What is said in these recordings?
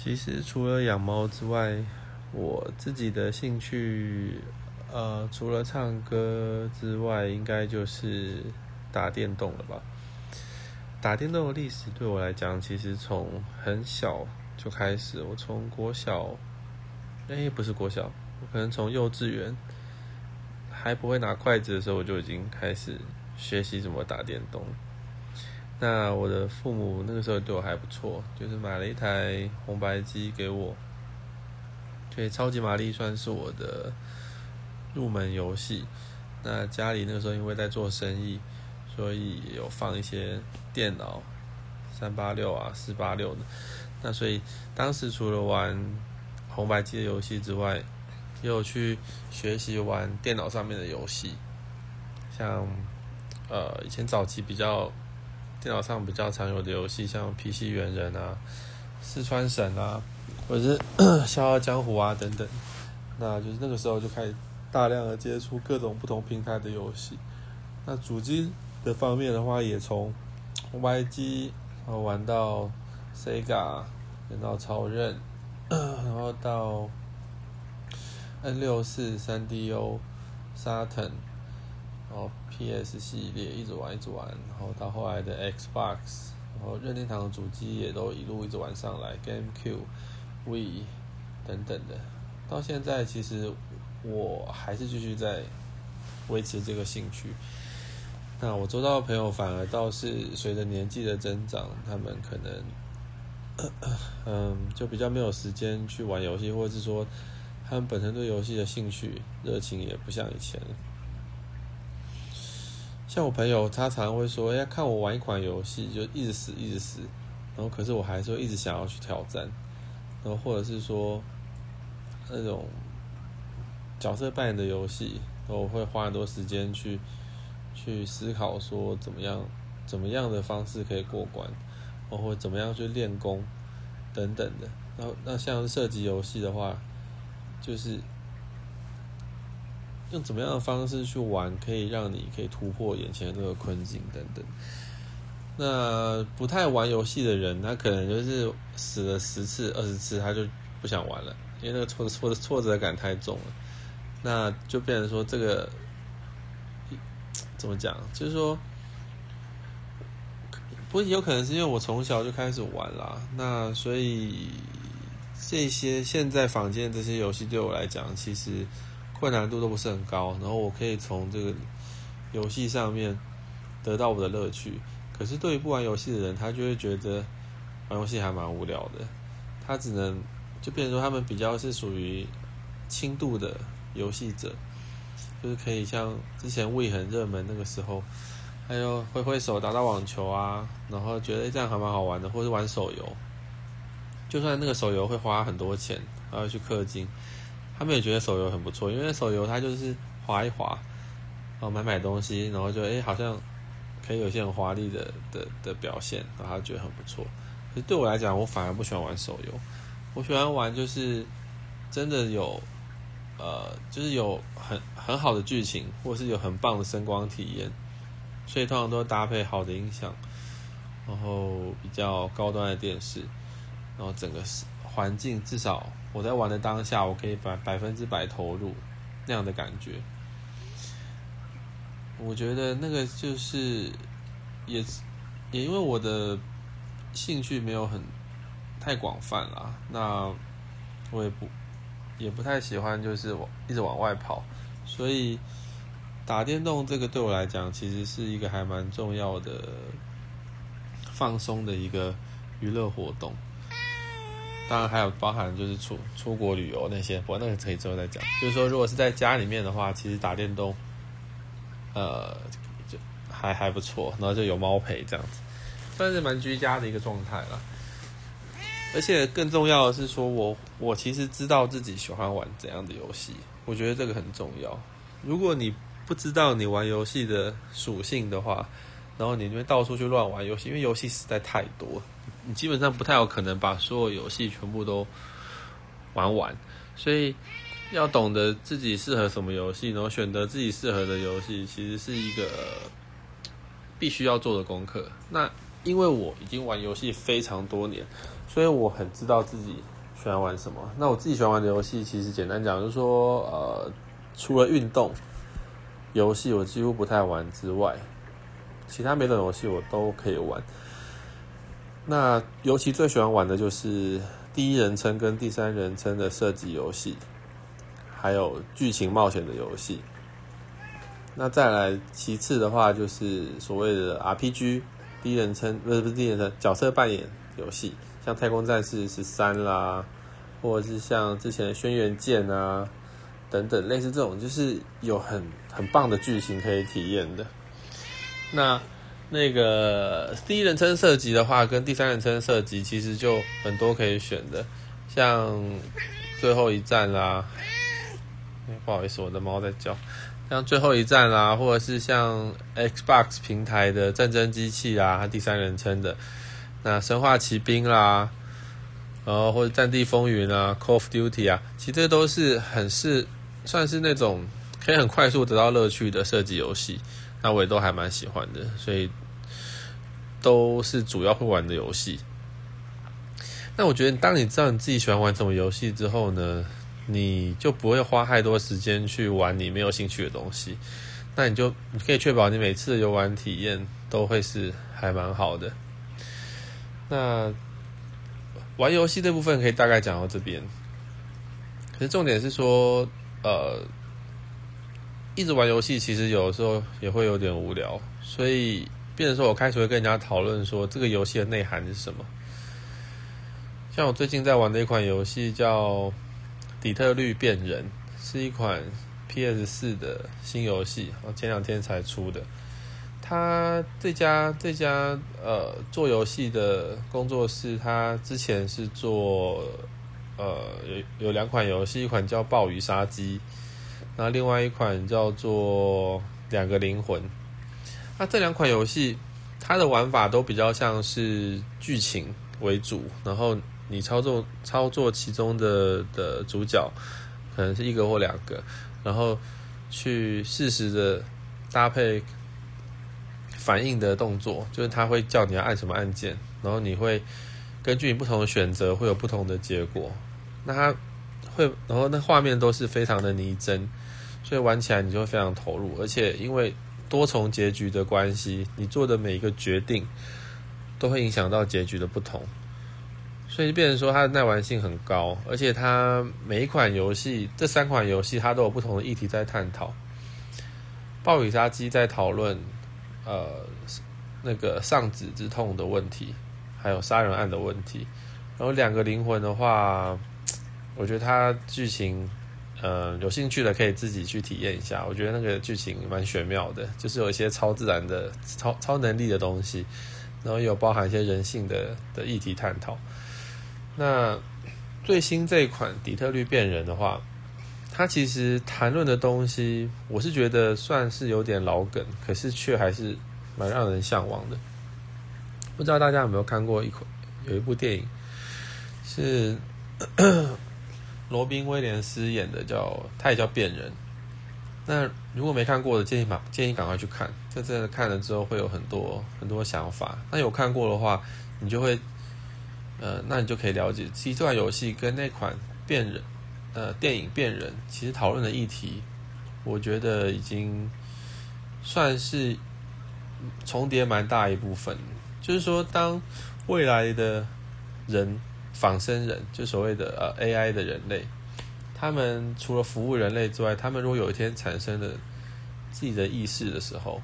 其实除了养猫之外，我自己的兴趣，呃，除了唱歌之外，应该就是打电动了吧。打电动的历史对我来讲，其实从很小就开始。我从国小，哎，不是国小，我可能从幼稚园还不会拿筷子的时候，我就已经开始学习怎么打电动。那我的父母那个时候对我还不错，就是买了一台红白机给我。所以超级玛丽算是我的入门游戏。那家里那个时候因为在做生意，所以有放一些电脑三八六啊、四八六的。那所以当时除了玩红白机的游戏之外，也有去学习玩电脑上面的游戏，像呃以前早期比较。电脑上比较常有的游戏，像《皮西猿人》啊，《四川省》啊，或者是 《笑傲江湖》啊等等，那就是那个时候就开始大量的接触各种不同平台的游戏。那主机的方面的话，也从 Y 机然后玩到 Sega，玩到超任，然后到 N 六四、三 DO、Saturn。然后 PS 系列一直玩一直玩，然后到后来的 Xbox，然后任天堂的主机也都一路一直玩上来，GameCube、Wii 等等的，到现在其实我还是继续在维持这个兴趣。那我周遭的朋友反而倒是随着年纪的增长，他们可能 嗯就比较没有时间去玩游戏，或者是说他们本身对游戏的兴趣热情也不像以前。像我朋友，他常常会说：“哎，看我玩一款游戏，就一直死，一直死。”然后，可是我还是会一直想要去挑战。然后，或者是说那种角色扮演的游戏，我会花很多时间去去思考，说怎么样、怎么样的方式可以过关，或或怎么样去练功等等的。然后，那像射击游戏的话，就是。用怎么样的方式去玩，可以让你可以突破眼前的这个困境等等。那不太玩游戏的人，他可能就是死了十次、二十次，他就不想玩了，因为那个挫挫挫折感太重了。那就变成说，这个怎么讲？就是说，不过有可能是因为我从小就开始玩啦，那所以这些现在坊间这些游戏对我来讲，其实。困难度都不是很高，然后我可以从这个游戏上面得到我的乐趣。可是对于不玩游戏的人，他就会觉得玩游戏还蛮无聊的。他只能就变成说，他们比较是属于轻度的游戏者，就是可以像之前胃很热门那个时候，还有挥挥手打打网球啊，然后觉得这样还蛮好玩的，或者玩手游，就算那个手游会花很多钱，还要去氪金。他们也觉得手游很不错，因为手游它就是滑一滑，然后买买东西，然后就哎好像可以有些很华丽的的的表现，然后他觉得很不错。可是对我来讲，我反而不喜欢玩手游，我喜欢玩就是真的有呃，就是有很很好的剧情，或是有很棒的声光体验，所以通常都搭配好的音响，然后比较高端的电视，然后整个是环境至少。我在玩的当下，我可以百百分之百投入那样的感觉。我觉得那个就是也也因为我的兴趣没有很太广泛啦，那我也不也不太喜欢就是往一直往外跑，所以打电动这个对我来讲其实是一个还蛮重要的放松的一个娱乐活动。当然还有包含就是出出国旅游那些，不过那个可以之后再讲。就是说，如果是在家里面的话，其实打电动，呃，就还还不错，然后就有猫陪这样子，算是蛮居家的一个状态了。而且更重要的是，说我我其实知道自己喜欢玩怎样的游戏，我觉得这个很重要。如果你不知道你玩游戏的属性的话，然后你就会到处去乱玩游戏，因为游戏实在太多。你基本上不太有可能把所有游戏全部都玩完，所以要懂得自己适合什么游戏，然后选择自己适合的游戏，其实是一个必须要做的功课。那因为我已经玩游戏非常多年，所以我很知道自己喜欢玩什么。那我自己喜欢玩的游戏，其实简单讲就是说，呃，除了运动游戏我几乎不太玩之外，其他每种游戏我都可以玩。那尤其最喜欢玩的就是第一人称跟第三人称的射击游戏，还有剧情冒险的游戏。那再来其次的话，就是所谓的 RPG。第一人称不是不是第一人称角色扮演游戏，像《太空战士十三》啦，或者是像之前《轩辕剑》啊等等类似这种，就是有很很棒的剧情可以体验的。那那个第一人称射击的话，跟第三人称射击其实就很多可以选的，像《最后一战》啦。不好意思，我的猫在叫。像最后一战啦，或者是像 Xbox 平台的战争机器啊，第三人称的，那生化奇兵啦，然后或者战地风云啊，Call of Duty 啊，其实这都是很是算是那种可以很快速得到乐趣的射击游戏，那我也都还蛮喜欢的，所以都是主要会玩的游戏。那我觉得，当你知道你自己喜欢玩什么游戏之后呢？你就不会花太多时间去玩你没有兴趣的东西，那你就你可以确保你每次的游玩体验都会是还蛮好的。那玩游戏这部分可以大概讲到这边，可是重点是说，呃，一直玩游戏其实有的时候也会有点无聊，所以变成说我开始会跟人家讨论说这个游戏的内涵是什么。像我最近在玩的一款游戏叫。底特律变人是一款 PS 四的新游戏，前两天才出的。他这家这家呃做游戏的工作室，他之前是做呃有有两款游戏，一款叫《暴雨杀机》，那另外一款叫做《两个灵魂》。那这两款游戏，它的玩法都比较像是剧情为主，然后。你操作操作其中的的主角，可能是一个或两个，然后去适时的搭配反应的动作，就是他会叫你要按什么按键，然后你会根据你不同的选择会有不同的结果。那他会，然后那画面都是非常的拟真，所以玩起来你就会非常投入，而且因为多重结局的关系，你做的每一个决定都会影响到结局的不同。所以变成说它的耐玩性很高，而且它每一款游戏，这三款游戏它都有不同的议题在探讨。暴雨杀机在讨论呃那个丧子之痛的问题，还有杀人案的问题。然后两个灵魂的话，我觉得它剧情呃有兴趣的可以自己去体验一下。我觉得那个剧情蛮玄妙的，就是有一些超自然的超超能力的东西，然后有包含一些人性的的议题探讨。那最新这一款《底特律变人》的话，它其实谈论的东西，我是觉得算是有点老梗，可是却还是蛮让人向往的。不知道大家有没有看过一款有一部电影，是罗宾威廉斯演的，叫他也叫变人。那如果没看过的，建议把建议赶快去看，在这看了之后会有很多很多想法。那有看过的话，你就会。呃，那你就可以了解，其实这款游戏跟那款变人，呃，电影变人，其实讨论的议题，我觉得已经算是重叠蛮大一部分。就是说，当未来的人仿生人，就所谓的呃 AI 的人类，他们除了服务人类之外，他们如果有一天产生了自己的意识的时候，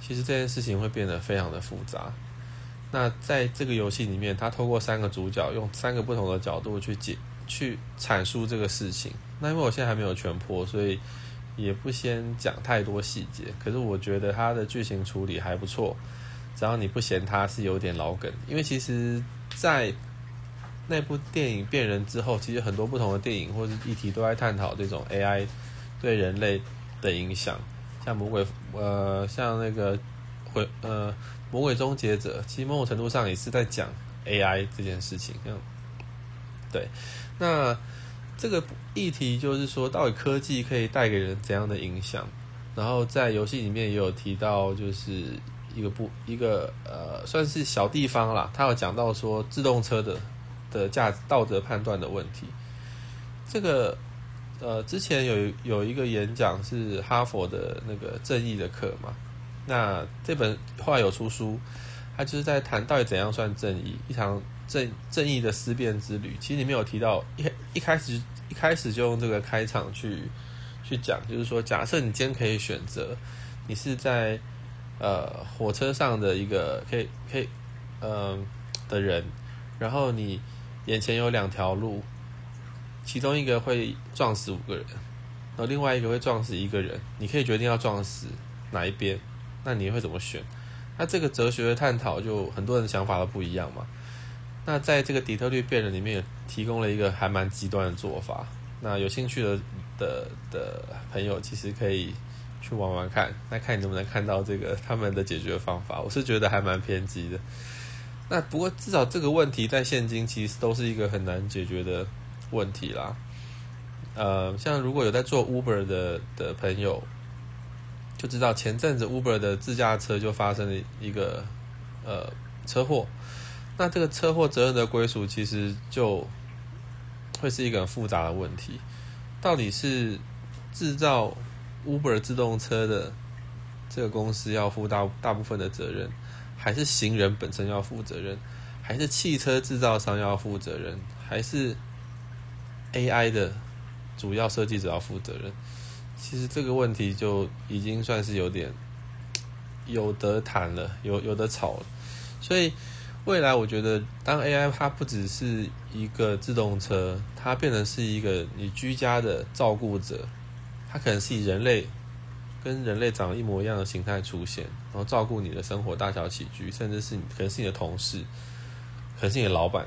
其实这件事情会变得非常的复杂。那在这个游戏里面，他透过三个主角，用三个不同的角度去解、去阐述这个事情。那因为我现在还没有全破，所以也不先讲太多细节。可是我觉得他的剧情处理还不错，只要你不嫌他是有点老梗。因为其实，在那部电影变人之后，其实很多不同的电影或者议题都在探讨这种 AI 对人类的影响，像魔鬼，呃，像那个回，呃。魔鬼终结者其实某种程度上也是在讲 AI 这件事情，嗯，对。那这个议题就是说，到底科技可以带给人怎样的影响？然后在游戏里面也有提到，就是一个不一个呃，算是小地方啦。他有讲到说自动车的的价值道德判断的问题。这个呃，之前有有一个演讲是哈佛的那个正义的课嘛。那这本后来有出书，他就是在谈到底怎样算正义，一场正正义的思辨之旅。其实里面有提到一一开始一开始就用这个开场去去讲，就是说，假设你今天可以选择，你是在呃火车上的一个可以可以嗯的人，然后你眼前有两条路，其中一个会撞死五个人，然后另外一个会撞死一个人，你可以决定要撞死哪一边。那你会怎么选？那这个哲学的探讨，就很多人想法都不一样嘛。那在这个底特律辩论里面，提供了一个还蛮极端的做法。那有兴趣的的的朋友，其实可以去玩玩看，那看你能不能看到这个他们的解决方法。我是觉得还蛮偏激的。那不过至少这个问题在现今其实都是一个很难解决的问题啦。呃，像如果有在做 Uber 的的朋友。就知道前阵子 Uber 的自驾车就发生了一个呃车祸，那这个车祸责任的归属其实就会是一个很复杂的问题，到底是制造 Uber 自动车的这个公司要负大大部分的责任，还是行人本身要负责任，还是汽车制造商要负责任，还是 AI 的主要设计者要负责任？其实这个问题就已经算是有点有得谈了，有有得吵了。所以未来我觉得，当 AI 它不只是一个自动车，它变成是一个你居家的照顾者，它可能是以人类跟人类长得一模一样的形态出现，然后照顾你的生活大小起居，甚至是你可能是你的同事，可能是你的老板，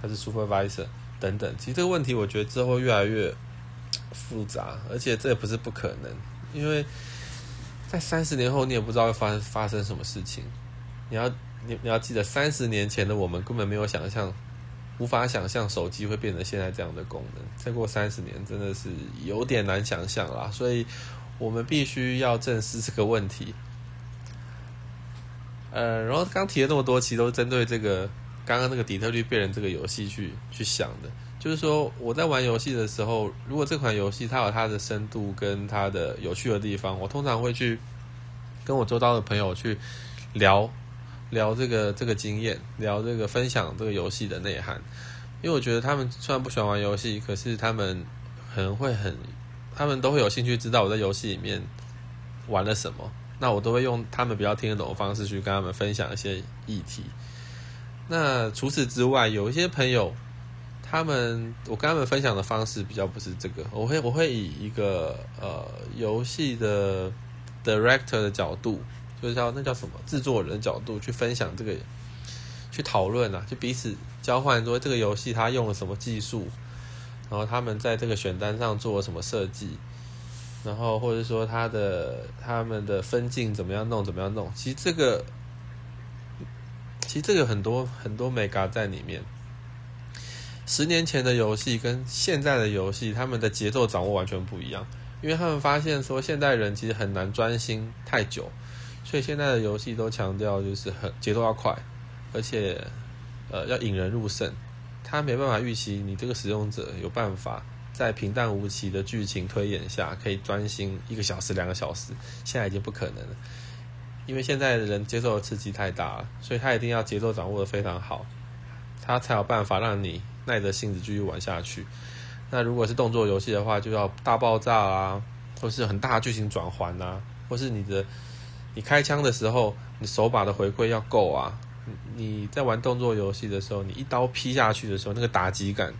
他是 supervisor 等等。其实这个问题，我觉得之后越来越。复杂，而且这也不是不可能，因为在三十年后，你也不知道会发发生什么事情。你要你你要记得，三十年前的我们根本没有想象，无法想象手机会变成现在这样的功能。再过三十年，真的是有点难想象啦。所以，我们必须要正视这个问题。呃，然后刚提了那么多，其实都是针对这个刚刚那个底特律变人这个游戏去去想的。就是说，我在玩游戏的时候，如果这款游戏它有它的深度跟它的有趣的地方，我通常会去跟我周遭的朋友去聊聊这个这个经验，聊这个分享这个游戏的内涵。因为我觉得他们虽然不喜欢玩游戏，可是他们可能会很，他们都会有兴趣知道我在游戏里面玩了什么。那我都会用他们比较听得懂的方式去跟他们分享一些议题。那除此之外，有一些朋友。他们，我跟他们分享的方式比较不是这个，我会我会以一个呃游戏的 director 的角度，就是叫那叫什么制作人的角度去分享这个，去讨论啊，就彼此交换说这个游戏它用了什么技术，然后他们在这个选单上做了什么设计，然后或者说他的他们的分镜怎么样弄怎么样弄，其实这个其实这个很多很多 mega 在里面。十年前的游戏跟现在的游戏，他们的节奏掌握完全不一样，因为他们发现说现代人其实很难专心太久，所以现在的游戏都强调就是很节奏要快，而且呃要引人入胜。他没办法预期你这个使用者有办法在平淡无奇的剧情推演下可以专心一个小时、两个小时，现在已经不可能了，因为现在的人接受的刺激太大了，所以他一定要节奏掌握的非常好，他才有办法让你。耐着性子继续玩下去。那如果是动作游戏的话，就要大爆炸啊，或是很大剧情转环啊，或是你的你开枪的时候，你手把的回馈要够啊。你在玩动作游戏的时候，你一刀劈下去的时候，那个打击感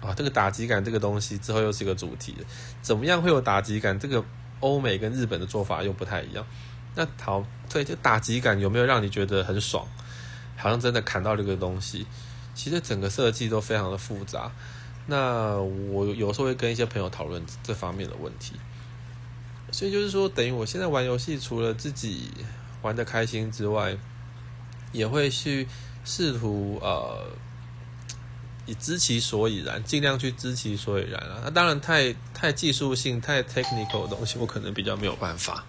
啊，这个打击感这个东西之后又是一个主题。怎么样会有打击感？这个欧美跟日本的做法又不太一样。那好，对，就打击感有没有让你觉得很爽？好像真的砍到这个东西。其实整个设计都非常的复杂，那我有时候会跟一些朋友讨论这方面的问题，所以就是说，等于我现在玩游戏，除了自己玩的开心之外，也会去试图呃，以知其所以然，尽量去知其所以然啊。那当然，太太技术性、太 technical 的东西，我可能比较没有办法。